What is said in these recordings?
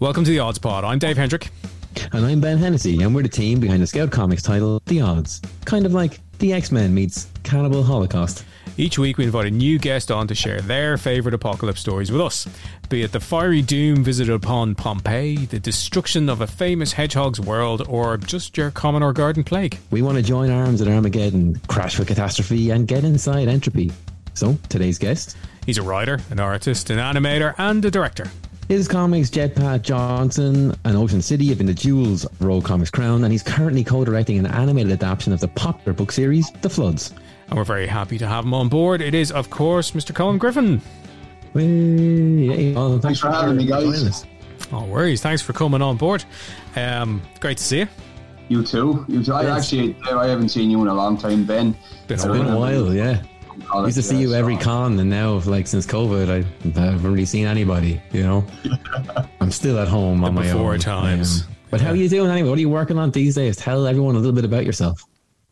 Welcome to the Odds Pod. I'm Dave Hendrick. And I'm Ben Hennessy, and we're the team behind the Scout Comics title, The Odds. Kind of like the X Men meets Cannibal Holocaust. Each week, we invite a new guest on to share their favourite apocalypse stories with us. Be it the fiery doom visited upon Pompeii, the destruction of a famous hedgehog's world, or just your common or garden plague. We want to join arms at Armageddon, crash with catastrophe, and get inside entropy. So, today's guest. He's a writer, an artist, an animator, and a director. His comics, Jetpack Johnson and Ocean City, have been the jewels of Rogue Comics Crown, and he's currently co directing an animated adaptation of the popular book series, The Floods. And we're very happy to have him on board. It is, of course, Mr. Colm Griffin. Hey, oh, thanks, thanks, for having me, guys. No worries. Thanks for coming on board. Um, great to see you. You too. You too. I actually, I haven't seen you in a long time, Ben. Been it's been a while, yeah. I used to see you every con, and now, like since COVID, I haven't really seen anybody. You know, I'm still at home on my own. times. But how are you doing anyway? What are you working on these days? Tell everyone a little bit about yourself.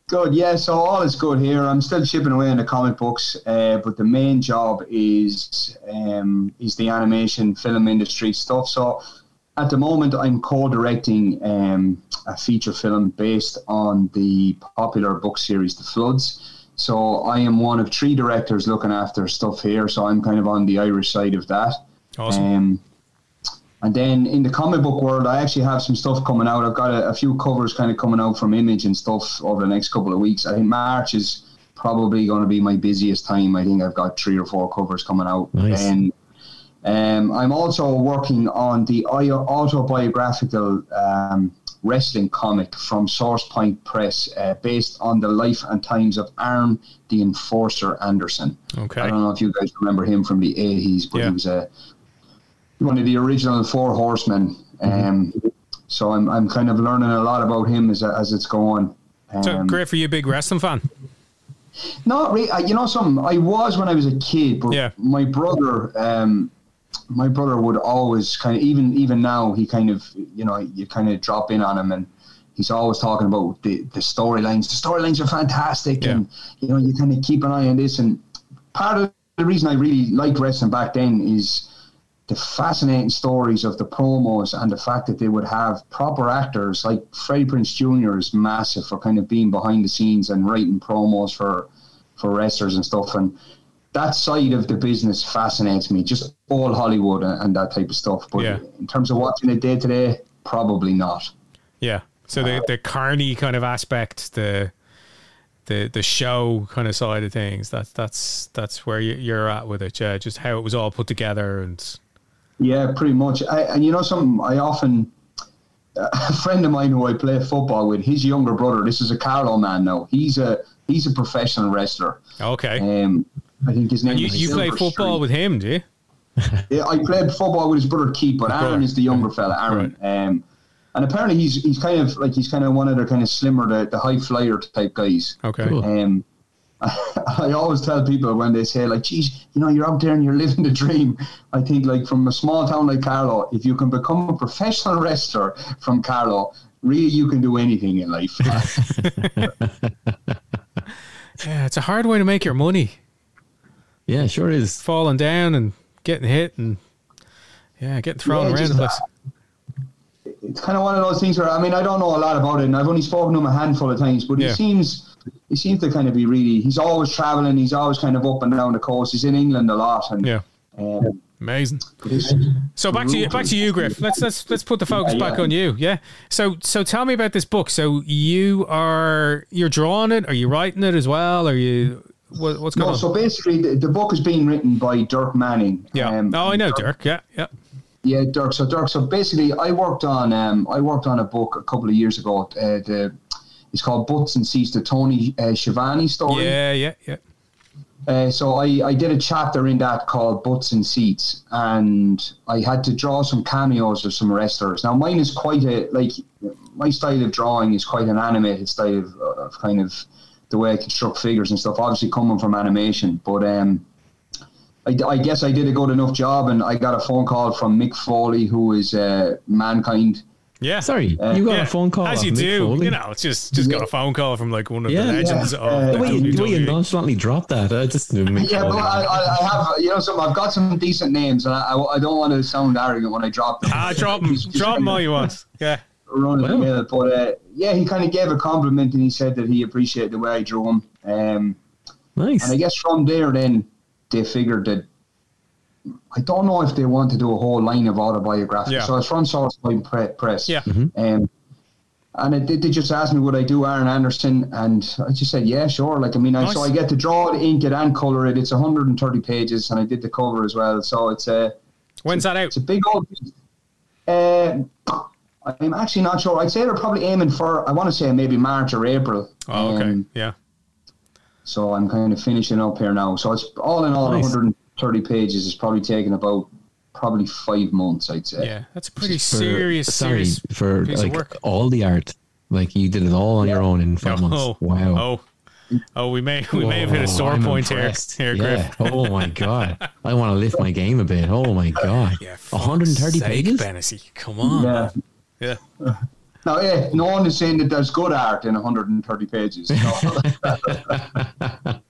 Good, yeah. So all is good here. I'm still chipping away in the comic books, uh, but the main job is um, is the animation film industry stuff. So at the moment, I'm co-directing um, a feature film based on the popular book series, The Floods. So I am one of three directors looking after stuff here. So I'm kind of on the Irish side of that. Awesome. Um, and then in the comic book world, I actually have some stuff coming out. I've got a, a, few covers kind of coming out from Image and stuff over the next couple of weeks. I think March is probably going to be my busiest time. I think I've got three or four covers coming out. Nice. And um, I'm also working on the autobiographical um, wrestling comic from Source Point Press, uh, based on the life and times of Arn the Enforcer Anderson. Okay. I don't know if you guys remember him from the 80s, but yeah. he was a one of the original Four Horsemen. Mm-hmm. Um, mm-hmm. So I'm, I'm kind of learning a lot about him as, as it's going. Um, so great for you, big wrestling fan. Not really. You know, something. I was when I was a kid, but yeah. my brother, um, my brother would always kind of even even now he kind of you know you kind of drop in on him and he's always talking about the the storylines. The storylines are fantastic, yeah. and you know you kind of keep an eye on this. And part of the reason I really liked wrestling back then is the fascinating stories of the promos and the fact that they would have proper actors like Freddie Prinze Jr. is massive for kind of being behind the scenes and writing promos for for wrestlers and stuff. And that side of the business fascinates me, just all Hollywood and, and that type of stuff. But yeah. in terms of watching it day to day, probably not. Yeah. So the the carny kind of aspect, the the the show kind of side of things, that's that's that's where you're at with it. Yeah, just how it was all put together and yeah, pretty much. I, and you know, something I often a friend of mine who I play football with, his younger brother. This is a Carlow man now. He's a he's a professional wrestler. Okay. Um, I think his name. And you, you play football Street. with him, do you? yeah, I played football with his brother Keith, but Aaron is the younger fella. Aaron. Right. Um, and apparently he's he's kind of like he's kind of one of the kind of slimmer, the, the high flyer type guys. Okay. Cool. Um, I always tell people when they say like, "Geez, you know, you're out there and you're living the dream." I think like from a small town like Carlow, if you can become a professional wrestler from Carlow, really you can do anything in life. yeah, it's a hard way to make your money. Yeah, sure is. Falling down and getting hit and yeah, getting thrown yeah, around the place. It's kind of one of those things where I mean I don't know a lot about it, and I've only spoken to him a handful of times, but yeah. he seems he seems to kind of be really. He's always traveling. He's always kind of up and down the coast. He's in England a lot, and yeah. Um, Amazing. So back to you, back to you, Griff. Let's let's let's put the focus yeah, yeah. back on you. Yeah. So so tell me about this book. So you are you're drawing it? Are you writing it as well? Are you what, what's going no, on? So basically, the, the, book is being written by Dirk Manning. Yeah. Um, oh, I know Dirk. Dirk. Yeah. Yeah. Yeah, Dirk. So Dirk. So basically, I worked on um, I worked on a book a couple of years ago. Uh, the it's called Butts and Seats, the Tony uh, Schiavone story. Yeah, yeah, yeah. Uh, so I, I did a chapter in that called Butts and Seats, and I had to draw some cameos of some wrestlers. Now mine is quite a like my style of drawing is quite an animated style of, of kind of the way I construct figures and stuff. Obviously coming from animation, but um, I, I, guess I did a good enough job, and I got a phone call from Mick Foley, who is uh, Mankind Yeah. Sorry, you got Yeah, a phone call. As you do. Foley? You know, it's just just got a phone call from like one of Yeah. the legends Yeah. of Uh, the The way, you, the way you nonchalantly dropped that, I just knew. Mick Yeah, but Foley. I, I, I have, you know, some. I've got some decent names, and I, I, I don't want to sound arrogant when I drop them. Ah, drop him. Just- just Drop him kinda all you want. Yeah. Run of the Wow. mill, but uh, yeah, he kind of gave a compliment, and he said that he appreciated the way I drew him. Um, nice. and I guess from there, then they figured that. I don't know if they want to do a whole line of autobiographies. Yeah. So it's from Source Point Press. Yeah. Um, and it, they, they just asked me would I do Arn Anderson, and I just said yeah, sure. Like I mean, I, so I get to draw it, ink it, and color it. It's 130 pages, and I did the cover as well. So it's a When's that out? it's a big old. piece. Uh, I'm actually not sure. I'd say they're probably aiming for. I want to say maybe March or April. Oh, okay. Um, Yeah. so I'm kind of finishing up here now. So it's all in all Nice. 130 pages. It's probably taken about probably five months. I'd say. Yeah. That's a pretty For- serious, sorry serious for piece like of work. all the art. Like you did it all on your own in five months. Oh, Wow. Oh. Oh, we may we may have hit a sore I'm point impressed. here, here, yeah. Griff. Oh my god. I want to lift my game a bit. Oh my god. Yeah, 130 sake, pages. Fantasy, Come on. Yeah. Yeah. Now, yeah, no one is saying that there's good art in 130 pages. No. A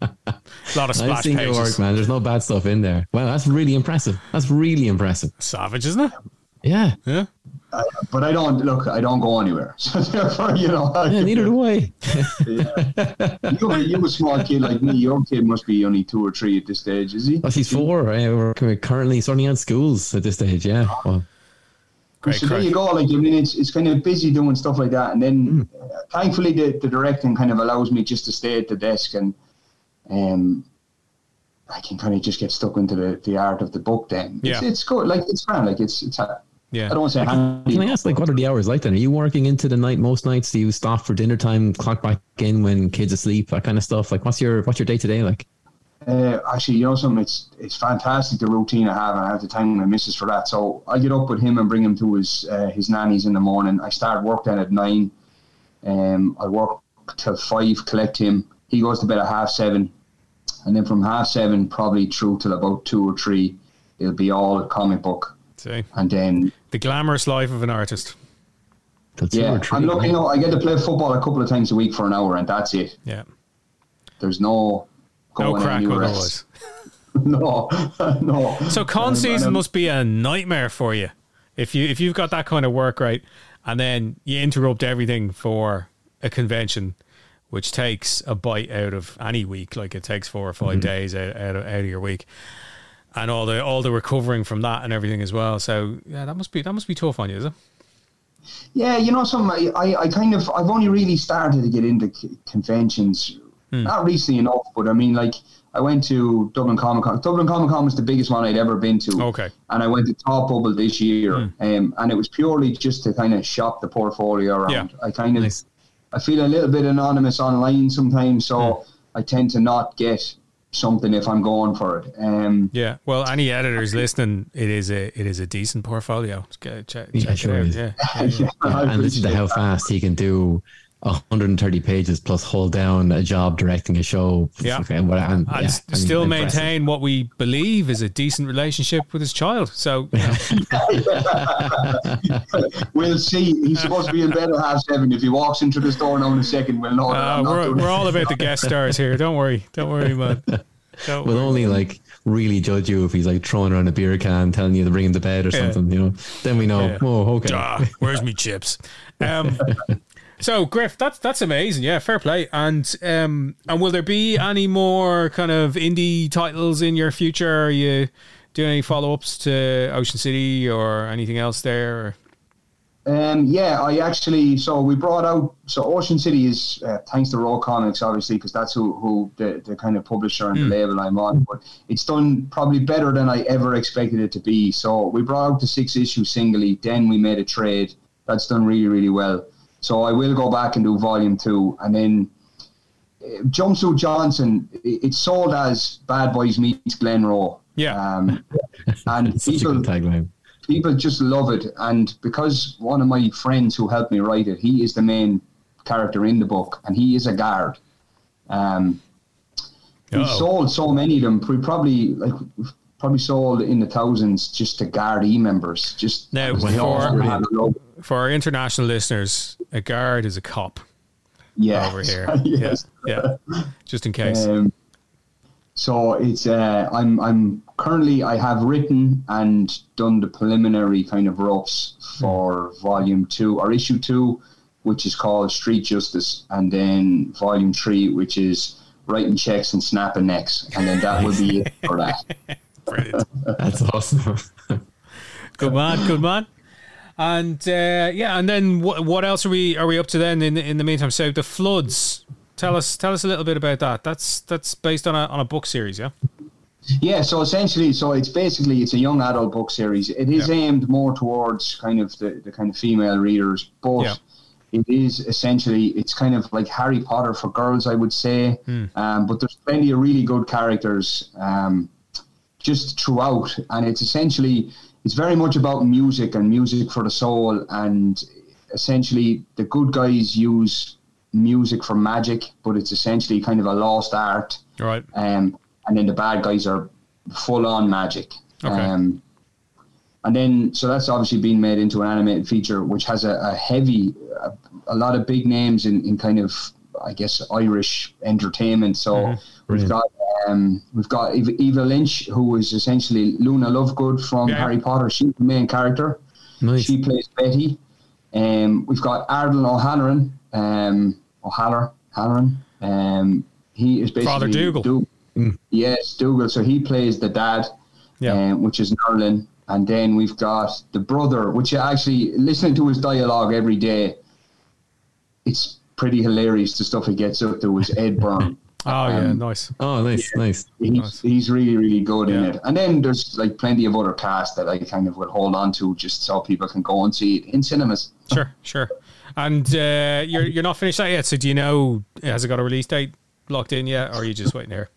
lot of I've splash seen your work, pages. man. There's no bad stuff in there. Wow, that's really impressive. That's really impressive. Savage, isn't it? Yeah. Yeah. Uh, but I don't look. I don't go anywhere. So therefore, you know. Yeah, neither do I. you, you a small kid like me. Your kid must be only two or three at this stage, is he? Well, she's four. Right? We're currently sorting out schools at this stage. Yeah. Oh. Well, Great so there you go. Like I mean, it's it's kind of busy doing stuff like that, and then uh, thankfully the, the directing kind of allows me just to stay at the desk and um, I can kind of just get stuck into the, the art of the book. Then it's, Yeah. it's good. Like it's fun. Like it's it's. I Yeah. don't want to say handy. can I ask, like, what are the hours like then? Are you working into the night most nights? Do you stop for dinner time, clock back in when kids asleep, that kind of stuff? Like, what's your what's your day to day like? Uh, actually, you know something? It's it's fantastic the routine I have, and I have to thank my missus for that. So I get up with him and bring him to his uh, his nannies in the morning. I start work then at nine. Um, I work till five, collect him. He goes to bed at half seven, and then from half seven probably through till about two or three, it'll be all comic book, See, and then the glamorous life of an artist. That's two yeah, or three, I'm lucky. You know, I get to play football a couple of times a week for an hour, and that's it. Yeah. There's no No crack otherwise. no, no. So con season must be a nightmare for you. If you if you've got that kind of work right, and then you interrupt everything for a convention, which takes a bite out of any week, like it takes four or 5 Mm-hmm. days out, out, of, out of your week, and all the all the recovering from that and everything as well. So yeah, that must be that must be tough on you, is it? Yeah, you know, some I, I, kind of I've only really started to get into c- conventions, not recently enough, but I mean, like I went to Dublin Comic Con. Dublin Comic Con was the biggest one I'd ever been to. Okay. And I went to Thought Bubble this year, um, and it was purely just to kind of shop the portfolio around. Yeah. I kind of Nice. I feel a little bit anonymous online sometimes, so I tend to not get something if I'm going for it. Um, Yeah. Well, any editors listening, it is a it is a decent portfolio. Just go check, Yeah, check it sure out. is. Yeah. yeah, yeah. And listen to how fast he can do 130 pages plus hold down a job directing a show. Yeah. Okay, well, and, and yeah, s- I mean, still impressive. maintain what we believe is a decent relationship with his child. So you know, We'll see. He's supposed to be in bed at half seven. If he walks into the store now in a second, we'll know that uh, I'm not we're, doing we're all about the guest stars here. Don't worry. Don't worry, man. Don't We'll worry. only like really judge you if he's like throwing around a beer can, telling you to bring him to bed or Yeah. something. You know, then we know. Yeah. Oh, okay. Ah, where's me chips? Um, so Griff, that's that's amazing. Yeah, fair play. And um, and will there be any more kind of indie titles in your future? Are you doing any follow ups to Ocean City or anything else there? Um, yeah, I actually. So we brought out. So Ocean City is uh, thanks to Rogue Comics, obviously, because that's who who the, the kind of publisher and the label I'm on. But it's done probably better than I ever expected it to be. So we brought out the six issue singly. Then we made a trade. That's done really really well. So I will go back and do volume two, and then. uh, Jumpsuit Johnson, i- it's sold as Bad Boys meets Glenroe. Yeah. Um, and Such a people, good tagline. people just love it and because one of my friends who helped me write it he is the main character in the book and he is a guard um we Uh-oh. sold so many of them we probably like probably sold in the thousands just to Gardaí members. Just Now, for- they all had a logo. For our international listeners, a guard is a cop yeah, over here. yes. Yeah, yeah. Just in case. Um, so it's uh, I'm I'm currently I have written and done the preliminary kind of roughs for volume two or issue two, which is called Street Justice, and then volume three, which is writing checks and snapping necks, and then that will be it for that. Brilliant. That's awesome. Good man. Good man. And uh, yeah, and then what? What else are we are we up to then? In in the meantime, so the floods. Tell us tell us a little bit about that. That's that's based on a on a book series, yeah. Yeah, so essentially, so it's basically it's a young adult book series. It is Yeah. aimed more towards kind of the, the kind of female readers, but Yeah. it is essentially it's kind of like Harry Potter for girls, I would say. Hmm. Um, but there's plenty of really good characters um, just throughout, and it's essentially it's very much about music and music for the soul, and essentially the good guys use music for magic, but it's essentially kind of a lost art right. um, and then the bad guys are full on magic. Okay. Um, and then, so that's obviously been made into an animated feature, which has a, a heavy, a, a lot of big names in, in kind of, I guess, Irish entertainment. So we've got um, we've got Eva, Eva Lynch, who is essentially Luna Lovegood from Yeah. Harry Potter. She's the main character. Nice. She plays Betty. Um, we've got Ardal O'Halloran, um, O'Halloran, Halloran. Um, he is basically Father Dougal. Dou- Yes, Dougal. So he plays the dad, Yeah. um, which is Nerlin. And then we've got the brother, which actually listening to his dialogue every day, it's pretty hilarious. The stuff he gets up to is Ed Byrne. Oh yeah, Um, nice. Oh, nice, nice. He's, Nice. he's really, really good in it. And then there's like plenty of other cast that I kind of would hold on to just so people can go and see it in cinemas. Sure, sure. And uh, you're you're not finished that yet. So do you know has it got a release date locked in yet, or are you just waiting here?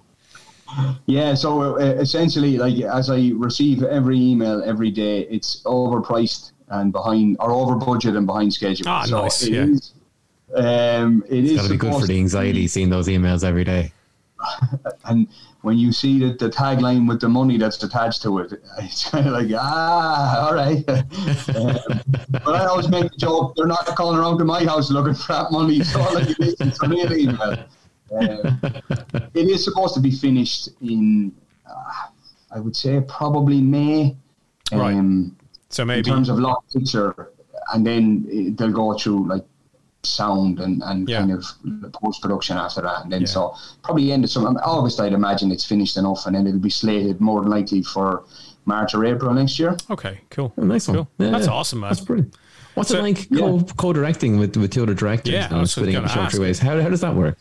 Yeah, so uh, essentially, like as I receive every email every day, it's overpriced and behind, or over budget and behind schedule. Ah, so nice, it yeah. is, Um, it It's is got to be good for the anxiety seeing those emails every day. and when you see the, the tagline with the money that's attached to it, it's kind of like, ah, all right. um, but I always make the joke, they're not calling around to my house looking for that money. So all I can do is send me an email. Um, it is supposed to be finished in, uh, I would say, probably May. Right. Um, So maybe in terms of lot picture, and then they'll go through like sound and, and Yeah. kind of post production after that, and then Yeah. so probably end of some August. I'd imagine it's finished enough, and then it'll be slated more than likely for March or April next year. okay, cool. Oh, nice one. Yeah, That's yeah. awesome, man. That's brilliant. What's So- it like Yeah. co co-directing with with two other directors? Yeah, I and was splitting gonna short three ways. How how does that work?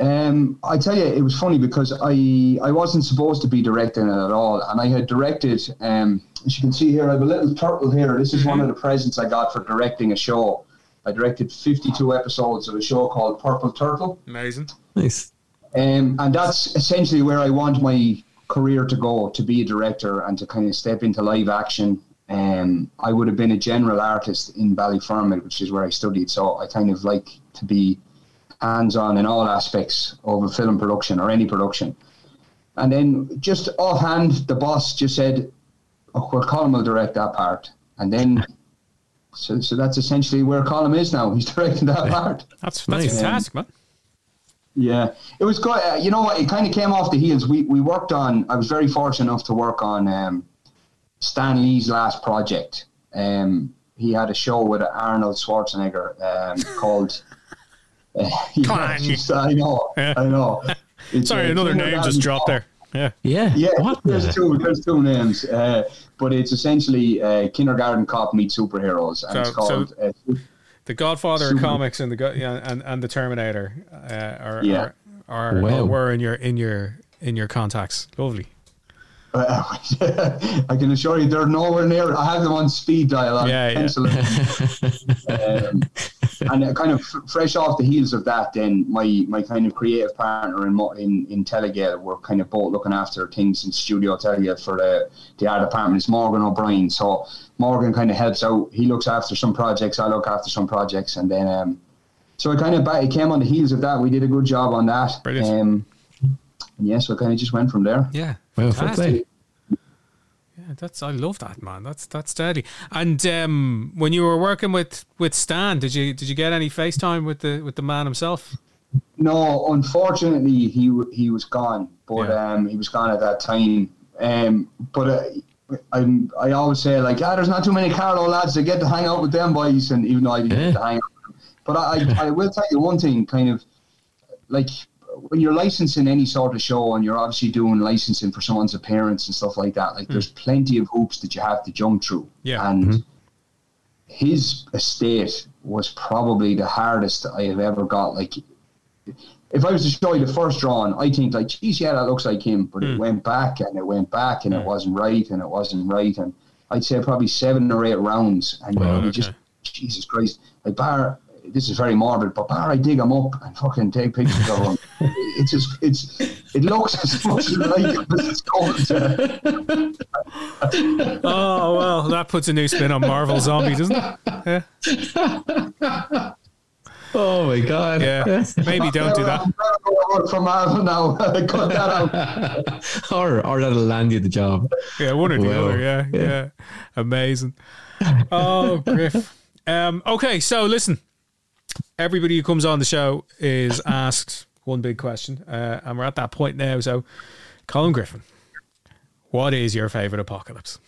Um, I tell you, it was funny because I I wasn't supposed to be directing it at all, and I had directed. Um, as you can see here, I have a little turtle here. This is one of the presents I got for directing a show. I directed 52 episodes of a show called Purple Turtle. Amazing. Nice. Um, and that's essentially where I want my career to go to be a director and to kind of step into live action. Um, I would have been a general artist in Ballyfermot, which is where I studied. So I kind of like to be hands on in all aspects of a film production or any production. And then just offhand, the boss just said, oh, well, Colm will direct that part. And then, so, so that's essentially where Colm is now. He's directing that part. That's that's Nice. fantastic, man. Yeah, it was good. Uh, you know what? It kind of came off the heels. We we worked on. I was very fortunate enough to work on um, Stan Lee's last project. Um, he had a show with Arnold Schwarzenegger um, called. Uh, yeah, just- I know. Yeah. I know. It's, Sorry, uh, another name just dropped there. Yeah. Yeah. Yeah, What? there's two. There's two names, uh, but it's essentially uh, Kindergarten Cop meets superheroes, and So- it's called. uh, The Godfather of comics and the yeah, and and the Terminator uh, are, Yeah. are, are, Wow. were in your in your in your contacts. Lovely. Uh, I can assure you they're nowhere near. I have them on speed dial. on Yeah, yeah. um, and uh, kind of f- fresh off the heels of that, then my, my kind of creative partner in Mo- in in Telegael were kind of both looking after things in Studio Telegael for the the art department. It's Morgan O'Brien, so Morgan kind of helps out. He looks after some projects. I look after some projects, and then um, so it kind of ba- it came on the heels of that. We did a good job on that. Brilliant. Um, and yeah, so I kind of just went from there. Yeah. Well, fair Fantastic. That's I love that man. That's that's steady. And um, when you were working with with Stan, did you did you get any FaceTime with the with the man himself? No, unfortunately, he he was gone, but yeah. um, he was gone at that time. Um, but uh, I I always say like, ah, there's not too many Carlow lads that get to hang out with them boys, and even though I didn't yeah. get to hang out. But I I will tell you one thing, kind of like when you're licensing any sort of show and you're obviously doing licensing for someone's appearance and stuff like that, like mm. there's plenty of hoops that you have to jump through. Yeah. And mm-hmm. his estate was probably the hardest I have ever got. Like if I was to show you the first drawing, I think like, geez, yeah, that looks like him, but mm. it went back and it went back and mm. it wasn't right and it wasn't right. And I'd say probably seven or eight rounds. And you okay. just, Jesus Christ, like Bar, this is very morbid, but bar I dig them up and fucking take pictures of them. it's just, it's, it looks as much like as it's going to. oh, well, that puts a new spin on Marvel Zombie, doesn't it? Yeah. Oh my god! Yeah, maybe don't do that. From Marvel now, cut that out. or or that'll land you the job. Yeah, one or the well, other. Yeah, yeah, yeah, amazing. Oh, Griff. Um, okay, so listen, everybody who comes on the show is asked one big question, uh, and we're at that point now. So, Colm Griffin, what is your favorite apocalypse?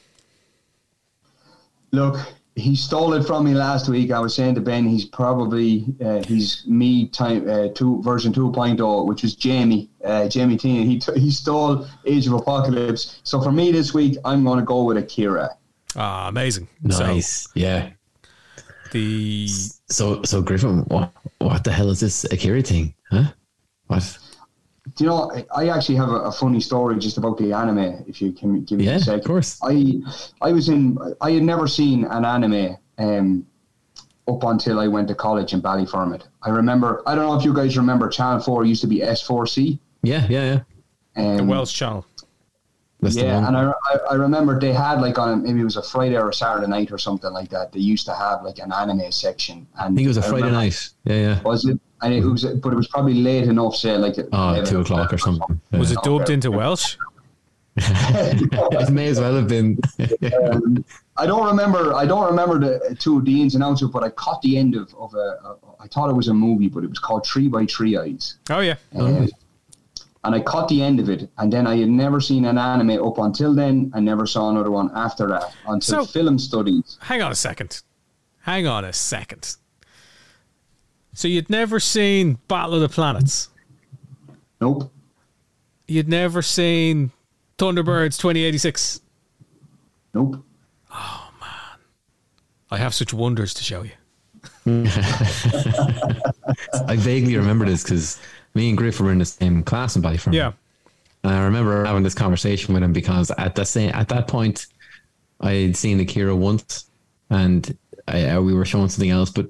Look, he stole it from me last week. I was saying to Ben, he's probably uh, he's me time uh, two version 2.0, which was Jamie uh, Jamie Tina. He t- he stole Age of Apocalypse. So for me this week, I'm going to go with Akira. Ah, amazing! Nice, so, yeah. The so so Griffin, what what the hell is this Akira thing? Huh? What? Do you know? I actually have a, a, funny story just about the anime. If you can give me yeah, a second. of course. I I was in. I had never seen an anime um, up until I went to college in Ballyfermot. I remember. I don't know if you guys remember. Channel Four used to be S4C. Yeah, yeah, yeah. Um, the Welsh channel. That's yeah, and I, I remember they had like on maybe it was a Friday or a Saturday night or something like that. They used to have like an anime section. And I think it was a Friday night. Yeah, yeah. Was it? And it was, but it was probably late enough, say like oh, two o'clock or something. Yeah. Was it dubbed into Welsh? it may as well have been. um, I don't remember. I don't remember the two the ins and outs of, but I caught the end of of a, a. I thought it was a movie, but it was called Three by Three Eyes. Oh yeah. Uh, and I caught the end of it, and then I had never seen an anime up until then. I never saw another one after that until so, film studies. Hang on a second. Hang on a second. So you'd never seen Battle of the Planets? Nope. You'd never seen Thunderbirds 2086? Nope. Oh man. I have such wonders to show you. I vaguely remember this because me and Griff were in the same class in Ballyfermot. Yeah. And I remember having this conversation with him because at the same at that point, I had seen Akira once, and I, uh, we were showing something else, but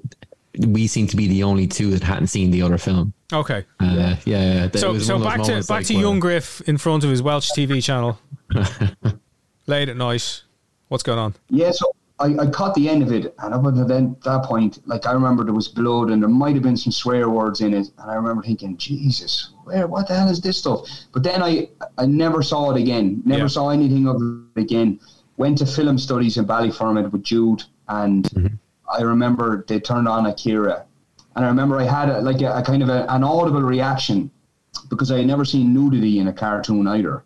we seemed to be the only two that hadn't seen the other film. Okay. Uh, yeah. yeah. So, so back to back like to young Griff in front of his Welsh TV channel, late at night. What's going on? Yeah. So I, I caught the end of it, and up until then, that point, like I remember there was blood, and there might have been some swear words in it, and I remember thinking, Jesus, where, what the hell is this stuff? But then I, I never saw it again, never yeah. saw anything of it again. Went to film studies in Ballyfermot with Jude, and mm-hmm. I remember they turned on Akira, and I remember I had a, like a, a kind of a, an audible reaction because I had never seen nudity in a cartoon either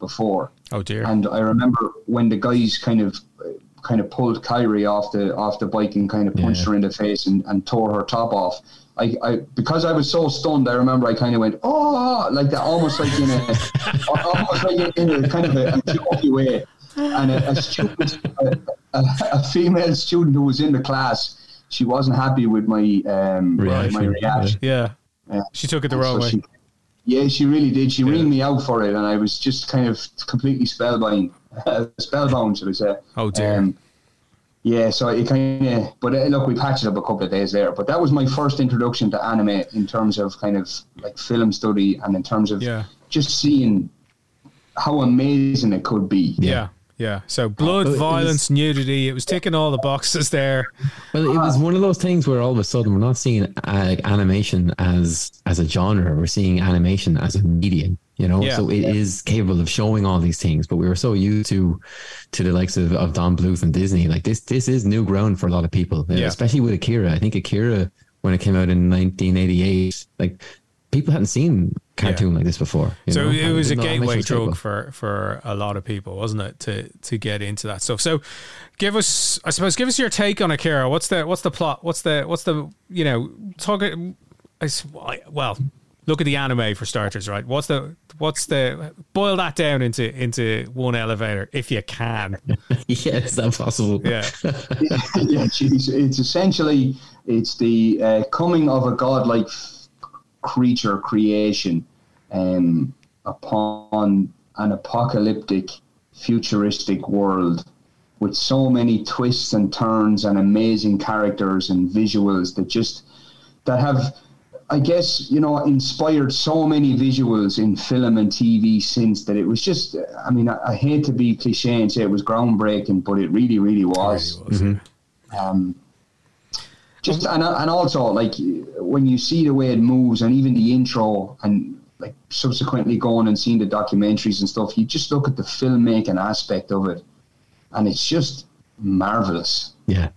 before. Oh dear! And I remember when the guys kind of kind of pulled Kaori off the off the bike and kind of punched yeah. her in the face and, and tore her top off. I, I because I was so stunned, I remember I kind of went oh like that, almost like in a almost like in a kind of a, a jokey way. And a, a student, a, a, a, female student who was in the class, she wasn't happy with my um, reaction. my reaction. Yeah. yeah. she took it the wrong so way. She, yeah, she really did. She yeah. me out for it, and I was just kind of completely spellbound. spellbound, should we say? Oh dear. Um, yeah, so it kind of, but uh, look, we patched it up a couple of days there. But that was my first introduction to anime in terms of kind of like film study and in terms of yeah. just seeing how amazing it could be. Yeah. Yeah. So blood, violence, was, nudity, it was ticking all the boxes there. Well, it was one of those things where all of a sudden we're not seeing uh, animation as as a genre, we're seeing animation as a medium You know, Yeah. so it is capable of showing all these things. But we were so used to to the likes of, of Don Bluth and Disney. Like this, this is new ground for a lot of people, Yeah. especially with Akira. I think Akira, when it came out in 1988, like people hadn't seen cartoon like this before. you So know, it and was a didn't know how much it gateway was drug capable. for for a lot of people, wasn't it, to to get into that stuff. So give us, I suppose, give us your take on Akira. What's the what's the plot? What's the what's the you know talk? I s- Well, look at the anime for starters, right? What's the what's the boil that down into into one elevator if you can. yeah, is that possible? Yeah, yeah, geez, it's essentially it's the uh, coming of a godlike f- creature creation um, upon an apocalyptic, futuristic world with so many twists and turns and amazing characters and visuals that just that have. I guess you know inspired so many visuals in film and TV since that it was just. I mean, I, I hate to be cliche and say it was groundbreaking, but it really, really was um, just and, and also like when you see the way it moves and even the intro and like subsequently going and seeing the documentaries and stuff you just look at the filmmaking aspect of it and it's just marvelous Yeah.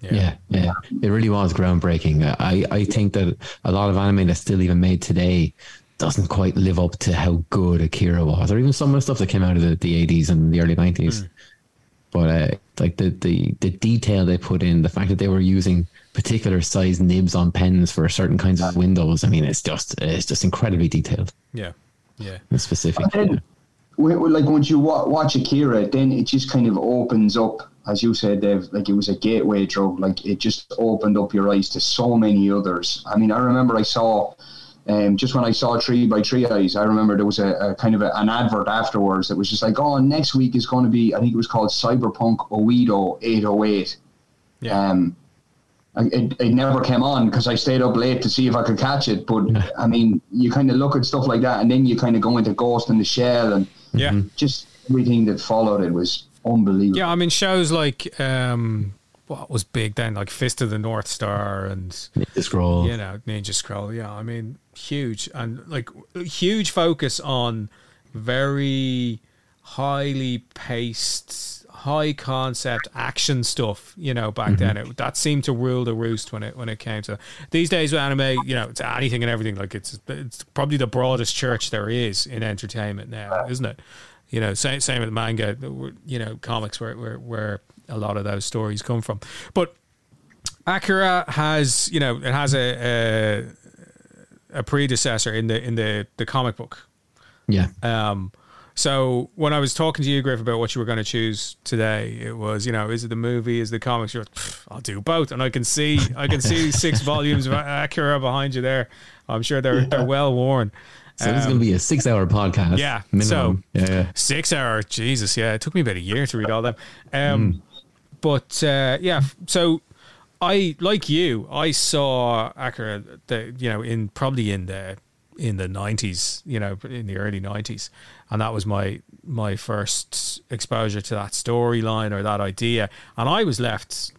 Yeah, yeah, it really was groundbreaking. I, I think that a lot of anime that's still even made today doesn't quite live up to how good Akira was, or even some of the stuff that came out of the, the 80s and the early 90s. But uh, like the, the the detail they put in, the fact that they were using particular size nibs on pens for certain kinds of windows, I mean, it's just it's just incredibly detailed yeah, yeah. and specific. And then, when- when- like once you watch Akira, then it just kind of opens up, as you said, Dave. Like it was a gateway drug. Like it just opened up your eyes to so many others. I mean, I remember I saw, um, just when I saw Tree by Tree Eyes, I remember there was a, a kind of a, an advert afterwards that was just like, oh, next week is going to be, I think it was called Cyberpunk Oedo 808. Yeah. Um, it, it never came on because I stayed up late to see if I could catch it. But I mean, you kind of look at stuff like that, and then you kind of go into Ghost in the Shell, and Yeah. just everything that followed it was unbelievable. Yeah, I mean shows like um what was big then, like Fist of the North Star and The scroll. you know Ninja Scroll. Yeah, I mean huge and like huge focus on very highly paced, high concept action stuff. You know, back then it, that seemed to rule the roost when it when it came to these days with anime. You know, it's anything and everything. Like it's it's probably the broadest church there is in entertainment now, isn't it? You know, same same with manga. You know, comics where where where a lot of those stories come from, but. Akira has, you know, it has a, a a predecessor in the in the the comic book. Yeah. Um, so when I was talking to you, Griff, about what you were going to choose today, it was, you know, is it the movie, is it the comics? You're, like, I'll do both, and I can see, I can see six volumes of Akira behind you there. I'm sure they're they're well worn. So this is going to be a six-hour podcast. Um, yeah, minimum. so- yeah, yeah. Six hour, Jesus, yeah, it took me about a year to read all them. Um, But uh, yeah, so I like you. I saw Akira, the you know, in probably in the in the nineties, you know, in the early nineties, and that was my my first exposure to that storyline or that idea, and I was left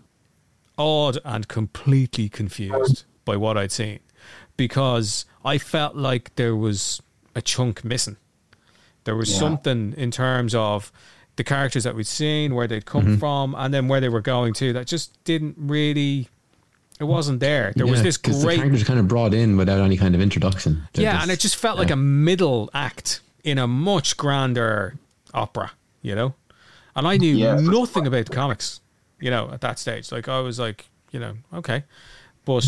awed and completely confused by what I'd seen because I felt like there was a chunk missing. There was Yeah. something in terms of the characters that we'd seen, where they'd come Mm-hmm. from, and then where they were going to. That just didn't really. It wasn't there. There was Yeah, this 'cause the great characters kind of brought in without any kind of introduction. They're yeah, just- and it just felt like a middle act in a much grander opera, you know. And I knew Yeah, nothing about comics, you know, at that stage. Like I was like, you know, okay, but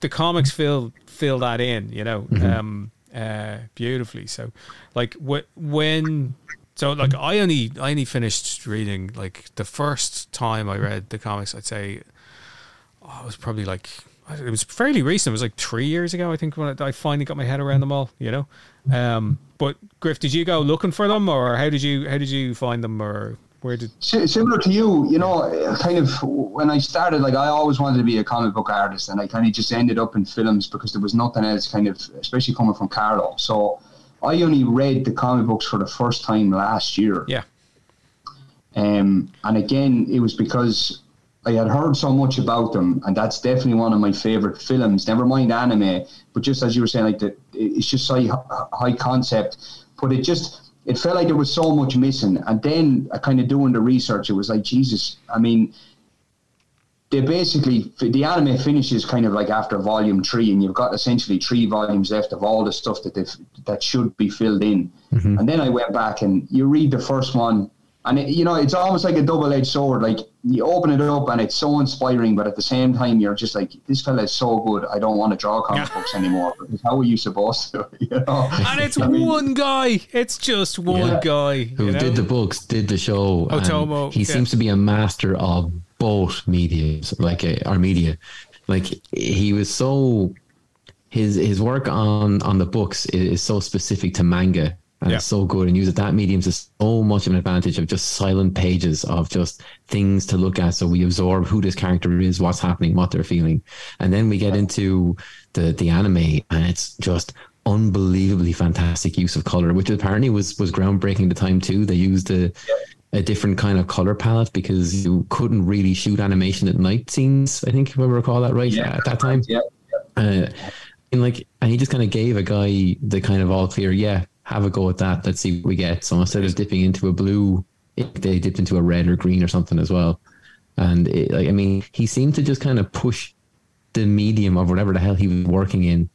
the, comics fill fill that in, you know, um, uh, beautifully. So, like wh- when. So like I only I only finished reading like the first time I read the comics I'd say oh, it was probably like it was fairly recent. It was like three years ago, I think, when I finally got my head around them all. You know, um, but Griff, did you go looking for them, or how did you how did you find them, or where did? Si- similar to you, you know, kind of when I started, like I always wanted to be a comic book artist, and I kind of just ended up in films because there was nothing else, kind of, especially coming from Carlow. So I only read the comic books for the first time last year. Yeah, Um, and again, it was because I had heard so much about them, and that's definitely one of my favorite films. Never mind anime, but just as you were saying, like the, it's just high, high concept, but it just it felt like there was so much missing. And then I kind of doing the research, it was like Jesus. I mean, they basically the anime finishes kind of like after volume three, and you've got essentially three volumes left of all the stuff that they've, that should be filled in. Mm-hmm. And then I went back and you read the first one, and it, you know it's almost like a double edged sword. Like you open it up and it's so inspiring, but at the same time you're just like, this fella is so good. I don't want to draw comic books anymore. how are you supposed to? You know? And it's I mean, one guy. It's just one yeah. guy who know? did the books, did the show. Otomo. He yeah. seems to be a master of both mediums, like uh, our media. Like he was so his his work on on the books is so specific to manga and yeah. it's so good and uses that medium to so much of an advantage of just silent pages of just things to look at so we absorb who this character is what's happening what they're feeling and then we get into the the anime and it's just unbelievably fantastic use of color which apparently was was groundbreaking at the time too they used a a different kind of color palette because you couldn't really shoot animation at night scenes. I think if I recall that right yeah, at that time. Yeah. Uh, and like, and he just kind of gave a guy the kind of all clear, yeah, have a go at that. Let's see what we get. So instead of dipping into a blue, they dipped into a red or green or something as well. And it, like, I mean, he seemed to just kind of push the medium of whatever the hell he was working in,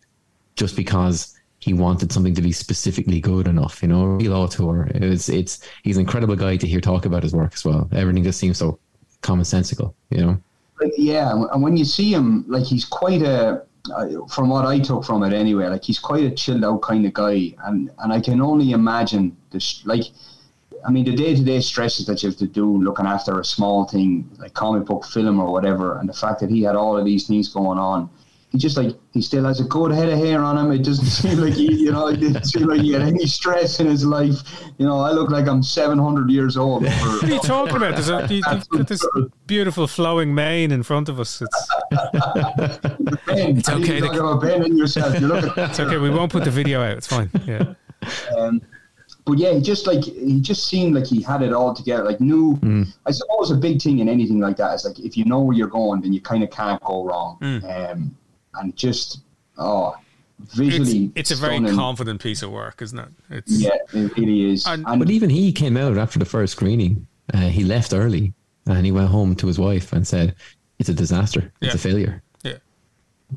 just because he wanted something to be specifically good enough, you know, real auteur. It's it's he's an incredible guy to hear talk about his work as well. Everything just seems so commonsensical, you know. Yeah, and when you see him, like he's quite a, from what I took from it anyway, like he's quite a chilled out kind of guy, and and I can only imagine this, like. I mean, the day to day stresses that you have to do looking after a small thing like comic book film or whatever, and the fact that he had all of these things going on, he just like he still has a good head of hair on him. It doesn't seem like he, you know, it doesn't seem like he had any stress in his life. You know, I look like I'm 700 years old. what are you talking about? There's a, you, have got this beautiful flowing mane in front of us. It's, ben, it's okay. To, about ben in yourself. You look it's okay. We won't put the video out. It's fine. Yeah. Um, but yeah, he just like he just seemed like he had it all together. Like knew, mm. I suppose a big thing in anything like that is like if you know where you're going, then you kind of can't go wrong. Mm. Um, and just oh visually it's, it's a very confident piece of work isn't it? It's, yeah it really is. And, and, but even he came out after the first screening uh, he left early and he went home to his wife and said it's a disaster. It's yeah. a failure. Yeah.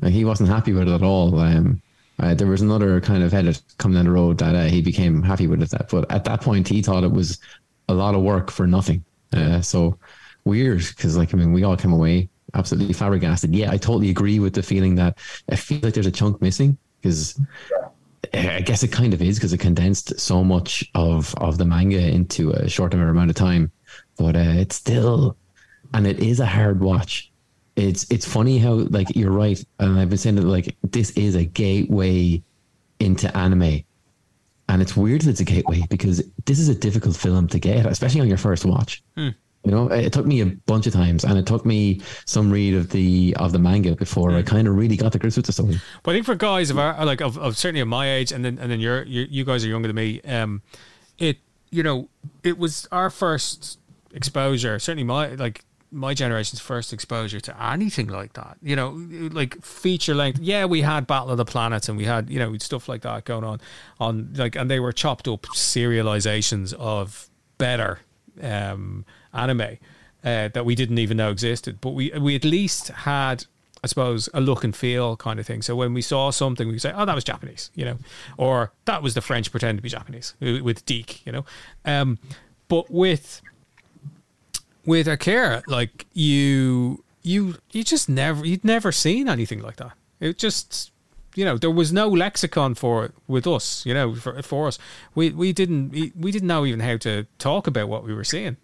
And he wasn't happy with it at all um, uh, there was another kind of edit coming down the road that uh, he became happy with it that but at that point he thought it was a lot of work for nothing. Uh, so weird because like i mean we all came away absolutely flabbergasted. Yeah, I totally agree with the feeling that I feel like there's a chunk missing because I guess it kind of is because it condensed so much of of the manga into a short amount of time. But uh, it's still, and it is a hard watch. It's it's funny how like you're right, and I've been saying that like this is a gateway into anime. And it's weird that it's a gateway because this is a difficult film to get, especially on your first watch. Hmm. You know, it took me a bunch of times, and it took me some read of the of the manga before I mm. kind of really got the grips with the story. But I think for guys of our like of, of certainly of my age, and then and then you're, you're you guys are younger than me. Um, it you know it was our first exposure. Certainly my like my generation's first exposure to anything like that. You know, like feature length. Yeah, we had Battle of the Planets and we had you know stuff like that going on on like, and they were chopped up serializations of better um, anime uh, that we didn't even know existed. But we we at least had, I suppose, a look and feel kind of thing. So when we saw something, we could say, "Oh, that was Japanese," you know, or that was the French pretend to be Japanese with DiC, you know. Um, but with with Akira, like you you you just never you'd never seen anything like that. It just you know there was no lexicon for it with us you know for, for us we we didn't we, we didn't know even how to talk about what we were seeing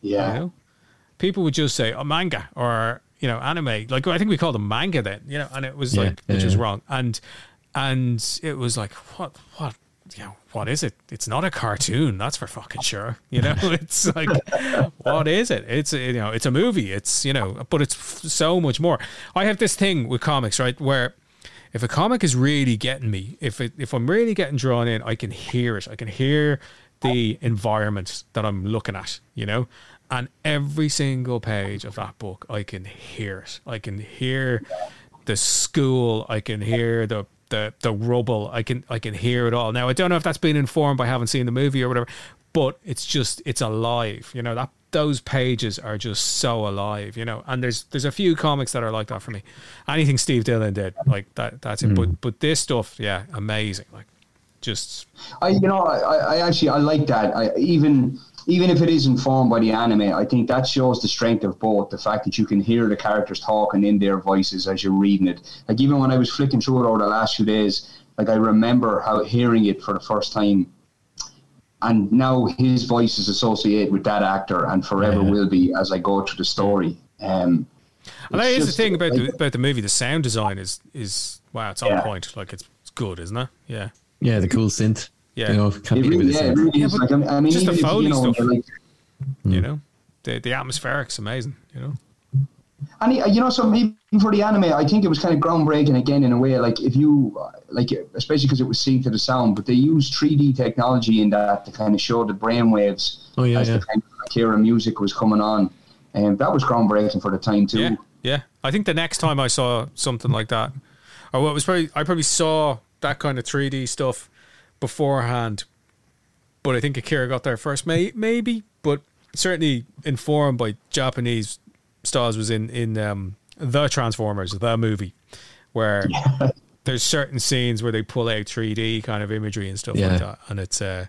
yeah. You know? People would just say, oh, manga or, you know, anime. Like, I think we called them manga then, you know, and it was like, yeah, which was wrong. And, and it was like, what, what, you know, what is it? It's not a cartoon. That's for fucking sure. You know, it's like, what is it? It's, you know, it's a movie. It's, you know, but it's so much more. I have this thing with comics, right? Where, if a comic is really getting me, if it, if I'm really getting drawn in, I can hear it. I can hear the environment that I'm looking at, you know? And every single page of that book, I can hear it. I can hear the school. I can hear the the the rubble. I can I can hear it all. Now I don't know if that's been informed by having seen the movie or whatever, but it's just it's alive. You know that those pages are just so alive. You know, and there's there's a few comics that are like that for me. Anything Steve Dillon did, like that, that's it. Mm. But but this stuff, yeah, amazing. Like just I, you know, I, I actually I like that. I, even even if it is informed by the anime, I think that shows the strength of both. The fact that you can hear the characters talking in their voices as you're reading it. Like even when I was flicking through it over the last few days, like I remember how hearing it for the first time, and now his voice is associated with that actor and forever Yeah. will be as I go through the story. Um, And that it's the thing about like, the about the movie. The sound design is is wow, it's on Yeah. point. Like it's, it's good, isn't it? Yeah, Yeah, the cool synth. Yeah. You know, can't It really, yeah, it really is. but Like, I, I mean, just the even Foley you know, stuff. you're like, you hmm. know, the the atmospheric's amazing. You know, And uh, you know, so maybe for the anime, I think it was kind of groundbreaking again in a way. Like if you, uh, like, especially because it was synced to the sound, but they used 3D technology in that to kind of show the brainwaves Oh, yeah, as yeah. the kind of Akira music was coming on, and that was groundbreaking for the time too. yeah, yeah. I think the next time I saw something like that, or what was probably I probably saw that kind of three D stuff beforehand, but I think Akira got there first. May maybe, but certainly informed by Japanese stars was in in um, the Transformers, the movie, where there's certain scenes where they pull out 3D kind of imagery and stuff Yeah. like that, and it's uh,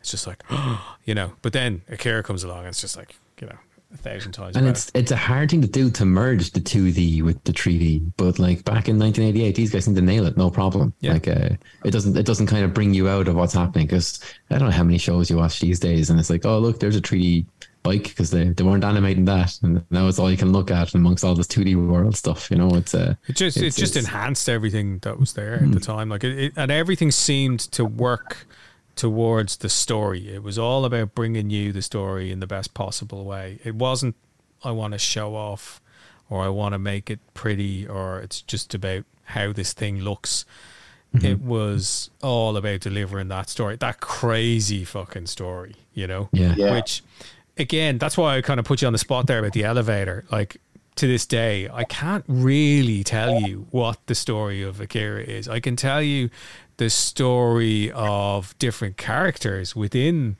it's just like, you know. But then Akira comes along, and it's just like, you know, a thousand times. And better. it's it's a hard thing to do to merge the 2D with the 3D. But like back in 1988, these guys seem to nail it, no problem. Yeah. Like uh, it doesn't it doesn't kind of bring you out of what's happening because I don't know how many shows you watch these days, and it's like, oh look, there's a 3D bike because they, they weren't animating that, and now it's all you can look at amongst all this 2D world stuff. You know, it's uh, It just it's- it just it's- enhanced everything that was there at the time. Like it, it, and everything seemed to work towards the story. It was all about bringing you the story in the best possible way. It wasn't I want to show off or I want to make it pretty or it's just about how this thing looks. Mm-hmm. It was all about delivering that story, that crazy fucking story, you know? Yeah. Yeah. Which, again, that's why I kind of put you on the spot there about the elevator. Like, to this day, I can't really tell you what the story of Akira is. I can tell you the story of different characters within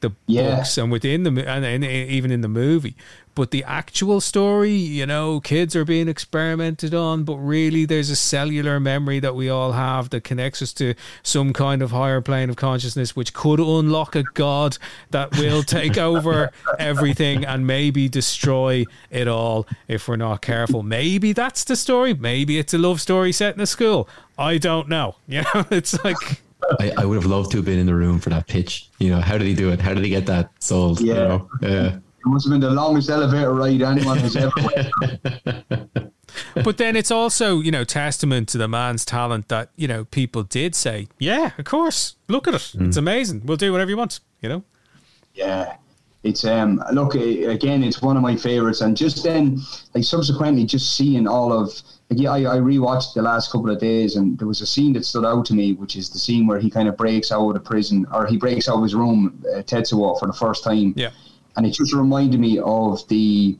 the Yeah. books and within the and, and even in the movie. But the actual story, you know, kids are being experimented on, but really there's a cellular memory that we all have that connects us to some kind of higher plane of consciousness, which could unlock a god that will take over everything and maybe destroy it all if we're not careful. Maybe that's the story. Maybe it's a love story set in a school. I don't know. You know, it's like. I, I would have loved to have been in the room for that pitch. You know, how did he do it? How did he get that sold? You know, yeah. It must have been the longest elevator ride anyone has ever went. but then it's also you know testament to the man's talent that you know people did say yeah of course look at it it's amazing we'll do whatever you want you know Yeah, it's um look again. It's one of my favorites, and just then, like subsequently, just seeing all of. Like, yeah, I, I rewatched the last couple of days, and there was a scene that stood out to me, which is the scene where he kind of breaks out of the prison, or he breaks out of his room, uh, Tetsuo, for the first time. yeah and it just reminded me of the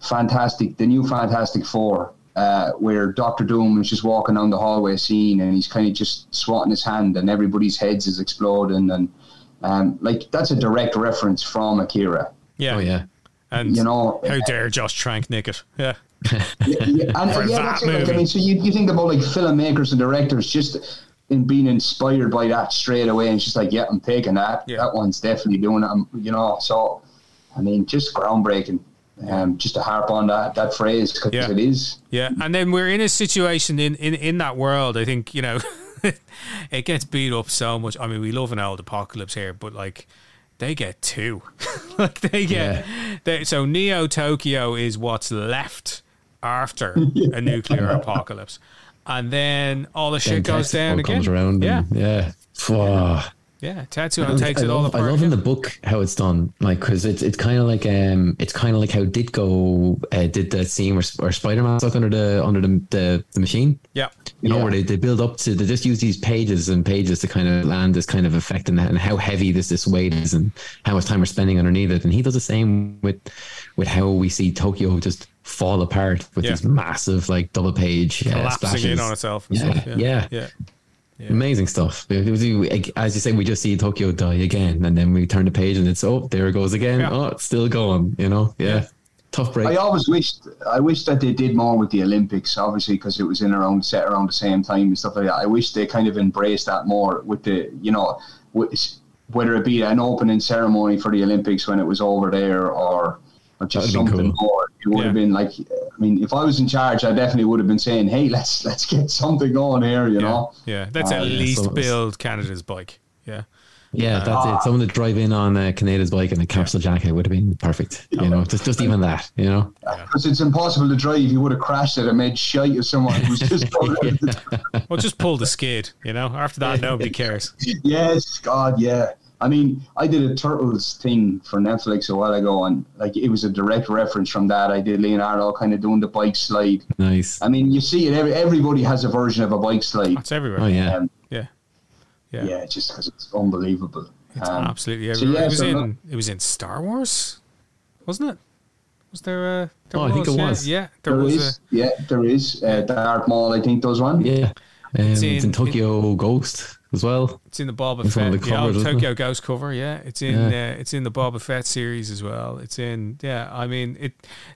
fantastic, the new Fantastic Four, uh, where Doctor Doom is just walking down the hallway scene, and he's kind of just swatting his hand, and everybody's heads is exploding, and um, like that's a direct reference from Akira. yeah Oh yeah. and You know, how dare Josh Trank nick it yeah yeah, yeah, and, For yeah, that that's it. Like, I mean, so you, you think about like filmmakers and directors just in being inspired by that straight away, and it's just like, yeah, I'm taking that. Yeah. That one's definitely doing it. I'm, you know, so I mean, just groundbreaking. Um, just to harp on that that phrase because Yeah. it is. yeah and then we're in a situation in in, in that world i think you know it gets beat up so much i mean we love an old apocalypse here but like they get two like they get they, so neo tokyo is what's left after a nuclear apocalypse and then all the shit Then goes Tetsuo down again comes around. yeah And, yeah. Phew. Yeah, Tetsuo takes it all love, apart. I love in the book how it's done, like because it's it's kind of like um it's kind of like how Ditko uh, did that scene where, where Spider Man's stuck under the under the the, the machine. yeah, You know Yeah. where they, they build up to they just use these pages and pages to kind of land this kind of effect and, and how heavy this this weight is and how much time we're spending underneath it. And he does the same with with how we see Tokyo just fall apart with Yeah. these massive like double page uh, collapsing in on itself. Yeah. Yeah, yeah. yeah. Yeah. Amazing stuff. It was- As you say, we just see Tokyo die again, and then we turn the page, and it's oh, there it goes again. Yeah. Oh, it's still going. You know, yeah, Yeah. tough break. I always wished I wish that they did more with the Olympics, obviously because it was in around set around the same time and stuff like that. I wish they kind of embraced that more with the you know with, whether it be an opening ceremony for the Olympics when it was over there or or just That'd something cool. more. It would Yeah. have been like I mean, if I was in charge, I definitely would have been saying, "Hey, let's let's get something on here," you yeah, know. yeah. Let's Uh, at yeah, least so build Kaneda's bike. Yeah, yeah, that's it. Someone to drive in on uh, Kaneda's bike and a capsule jacket would have been perfect. You know, just just even that. You know, Because it's impossible to drive. You would have crashed it and made shite of someone who's just going well, just pull the skid. You know, after that, nobody cares. Yes, God, yeah. I mean, I did a Turtles thing for Netflix a while ago, and like it was a direct reference from that. I did Leonardo kind of doing the bike slide. nice. I mean, you see it. Every, everybody has a version of a bike slide. It's everywhere. Oh yeah, Um, yeah, yeah. yeah, just because it's unbelievable. It's Um, absolutely so yeah, it was so in. look- It was in Star Wars, wasn't it? Was there a? There Oh, I think it was. Yeah, there, there was is, yeah, there is. Uh, Darth Maul, I think, does one. yeah. Um, it's, in, in- Tokyo Ghost as well. It's in the Boba It's Fett. the yeah, covers, isn't Tokyo Ghost cover. Yeah, it's in. Yeah. Uh, it's in the Boba Fett series as well. It's in. Yeah, I mean it.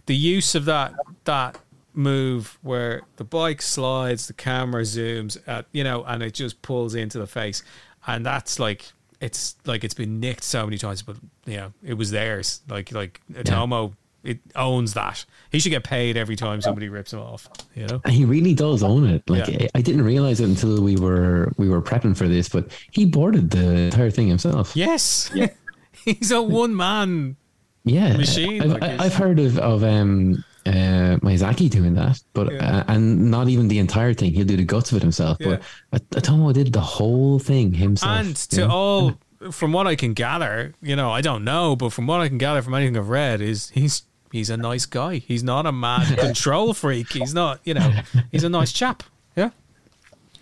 The use of that that move where the bike slides, the camera zooms at you know, and it just pulls into the face, and that's like. It's like it's been nicked so many times, but you know it was theirs. Like like Otomo, it owns that. He should get paid every time somebody rips him off. You know. And he really does own it. Like Yeah. I, I didn't realize it until we were we were prepping for this, but he boarded the entire thing himself. Yes. Yeah. He's a one man. yeah machine, I've, like I- he's- I've heard of of um uh Miyazaki doing that but Yeah. uh, and not even the entire thing he'll do the guts of it himself Yeah. but Otomo did the whole thing himself And to know? all, from what I can gather, you know, I don't know, but from what I can gather from anything I've read, is he's he's a nice guy. He's not a mad control freak. He's not, you know, he's a nice chap. Yeah.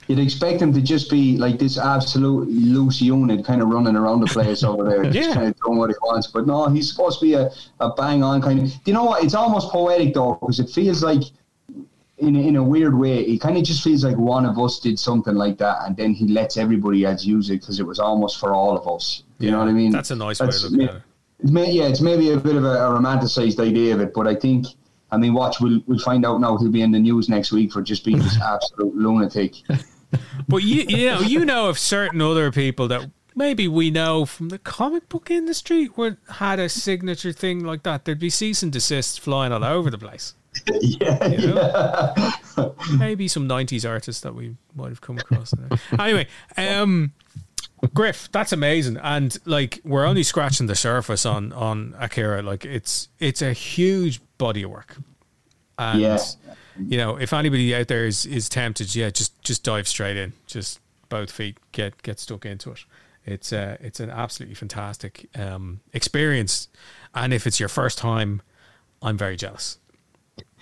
You'd expect him to just be like this absolute loose unit, kind of running around the place over there, Yeah. just kind of doing what he wants. But no, he's supposed to be a, a bang on kind of. Do you know what? It's almost poetic though, because it feels like, in a, in a weird way, it kind of just feels like one of us did something like that, and then he lets everybody else use it because it was almost for all of us. You know what I mean? That's a nice way That's- of looking at it. May, yeah, it's maybe a bit of a, a romanticized idea of it, but I think, I mean, watch, we'll, we'll find out now. He'll be in the news next week for just being this absolute lunatic. But you, you know, you know of certain other people that maybe we know from the comic book industry were had a signature thing like that. There'd be cease and desist flying all over the place. Yeah, You know? yeah. maybe some 90s artists that we might have come across anyway um griff that's amazing. And like we're only scratching the surface on on akira. Like it's it's a huge body of work. And Yeah. you know if anybody out there is is tempted yeah just just dive straight in. Just both feet get get stuck into it. It's uh it's an absolutely fantastic um experience. And if it's your first time i'm very jealous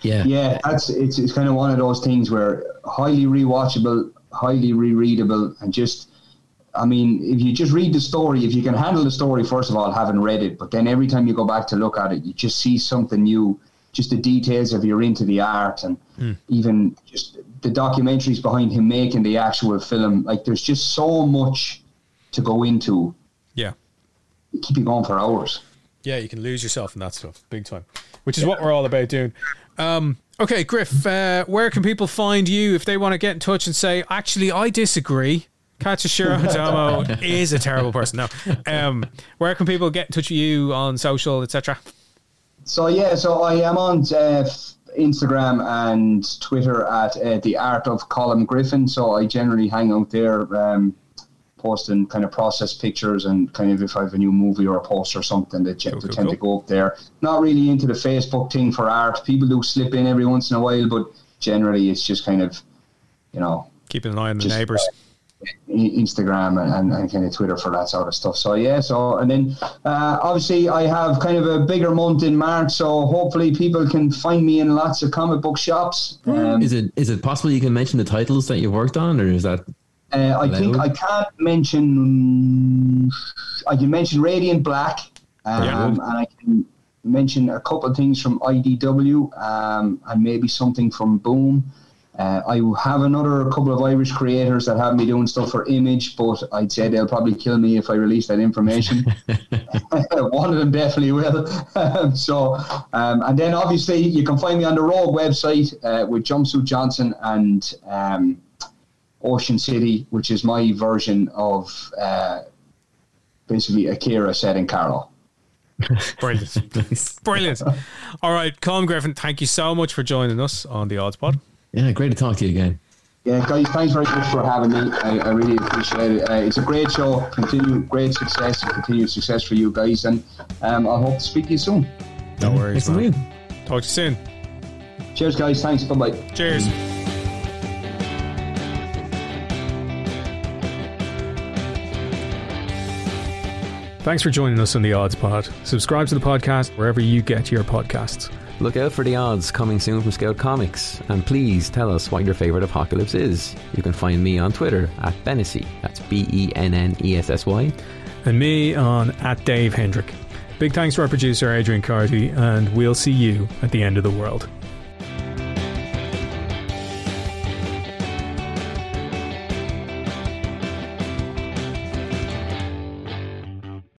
yeah Yeah, that's it's it's kind of one of those things where highly rewatchable, highly rereadable, and just I mean, if you just read the story, if you can handle the story first of all, having read it, but then every time you go back to look at it, you just see something new. Just the details if you're into the art and hmm. even just the documentaries behind him making the actual film. Like there's just so much to go into. yeah Keep you going for hours. Yeah, you can lose yourself in that stuff big time, which is what we're all about doing. Um, okay, Griff, uh, where can people find you if they want to get in touch and say, actually, I disagree? Katsuhiro Otomo is a terrible person. No. Um, where can people get in touch with you on social, etc.? So yeah, so I am on uh, Instagram and Twitter at uh, the Art of Colm Griffin. So I generally hang out there, um, posting kind of process pictures and kind of if I have a new movie or a post or something, they, Cool, they cool, tend to go up there. Not really into the Facebook thing for art. People do slip in every once in a while, but generally it's just kind of, you know, Keeping an eye on the Just- neighbours. Instagram and, and, and, kind of Twitter for that sort of stuff. So yeah, so and then uh, obviously I have kind of a bigger month in March, so hopefully people can find me in lots of comic book shops. Um, is it is it possible you can mention the titles that you've worked on, or is that? Uh, I think I can't mention. I can mention Radiant Black, um, yeah. and I can mention a couple of things from IDW, um, and maybe something from Boom. Uh, I have another couple of Irish creators that have me doing stuff for Image, but I'd say they'll probably kill me if I release that information. One of them definitely will. so, um, and then obviously you can find me on the Rogue website uh, with Jumpsuit Johnson and um, Ocean City, which is my version of uh, basically Akira set in Carlow. Brilliant. Brilliant. All right, Colm Griffin, thank you so much for joining us on the Odds Pod. Yeah, great to talk to you again. Yeah, guys, thanks very much for having me. I, I really appreciate it. Uh, it's a great show. Continue great success and continued success for you guys. And um, I hope to speak to you soon. No worries, man. Talk to you soon. Cheers, guys. Thanks. Bye bye. Cheers. Thanks for joining us on the Odds Pod. Subscribe to the podcast wherever you get your podcasts. Look out for the odds coming soon from Scout Comics, and please tell us what your favourite apocalypse is. You can find me on Twitter at Bennessy, that's B E N N E S S Y, and me on at Dave Hendrick. Big thanks to our producer Adrian Carty, and we'll see you at the end of the world.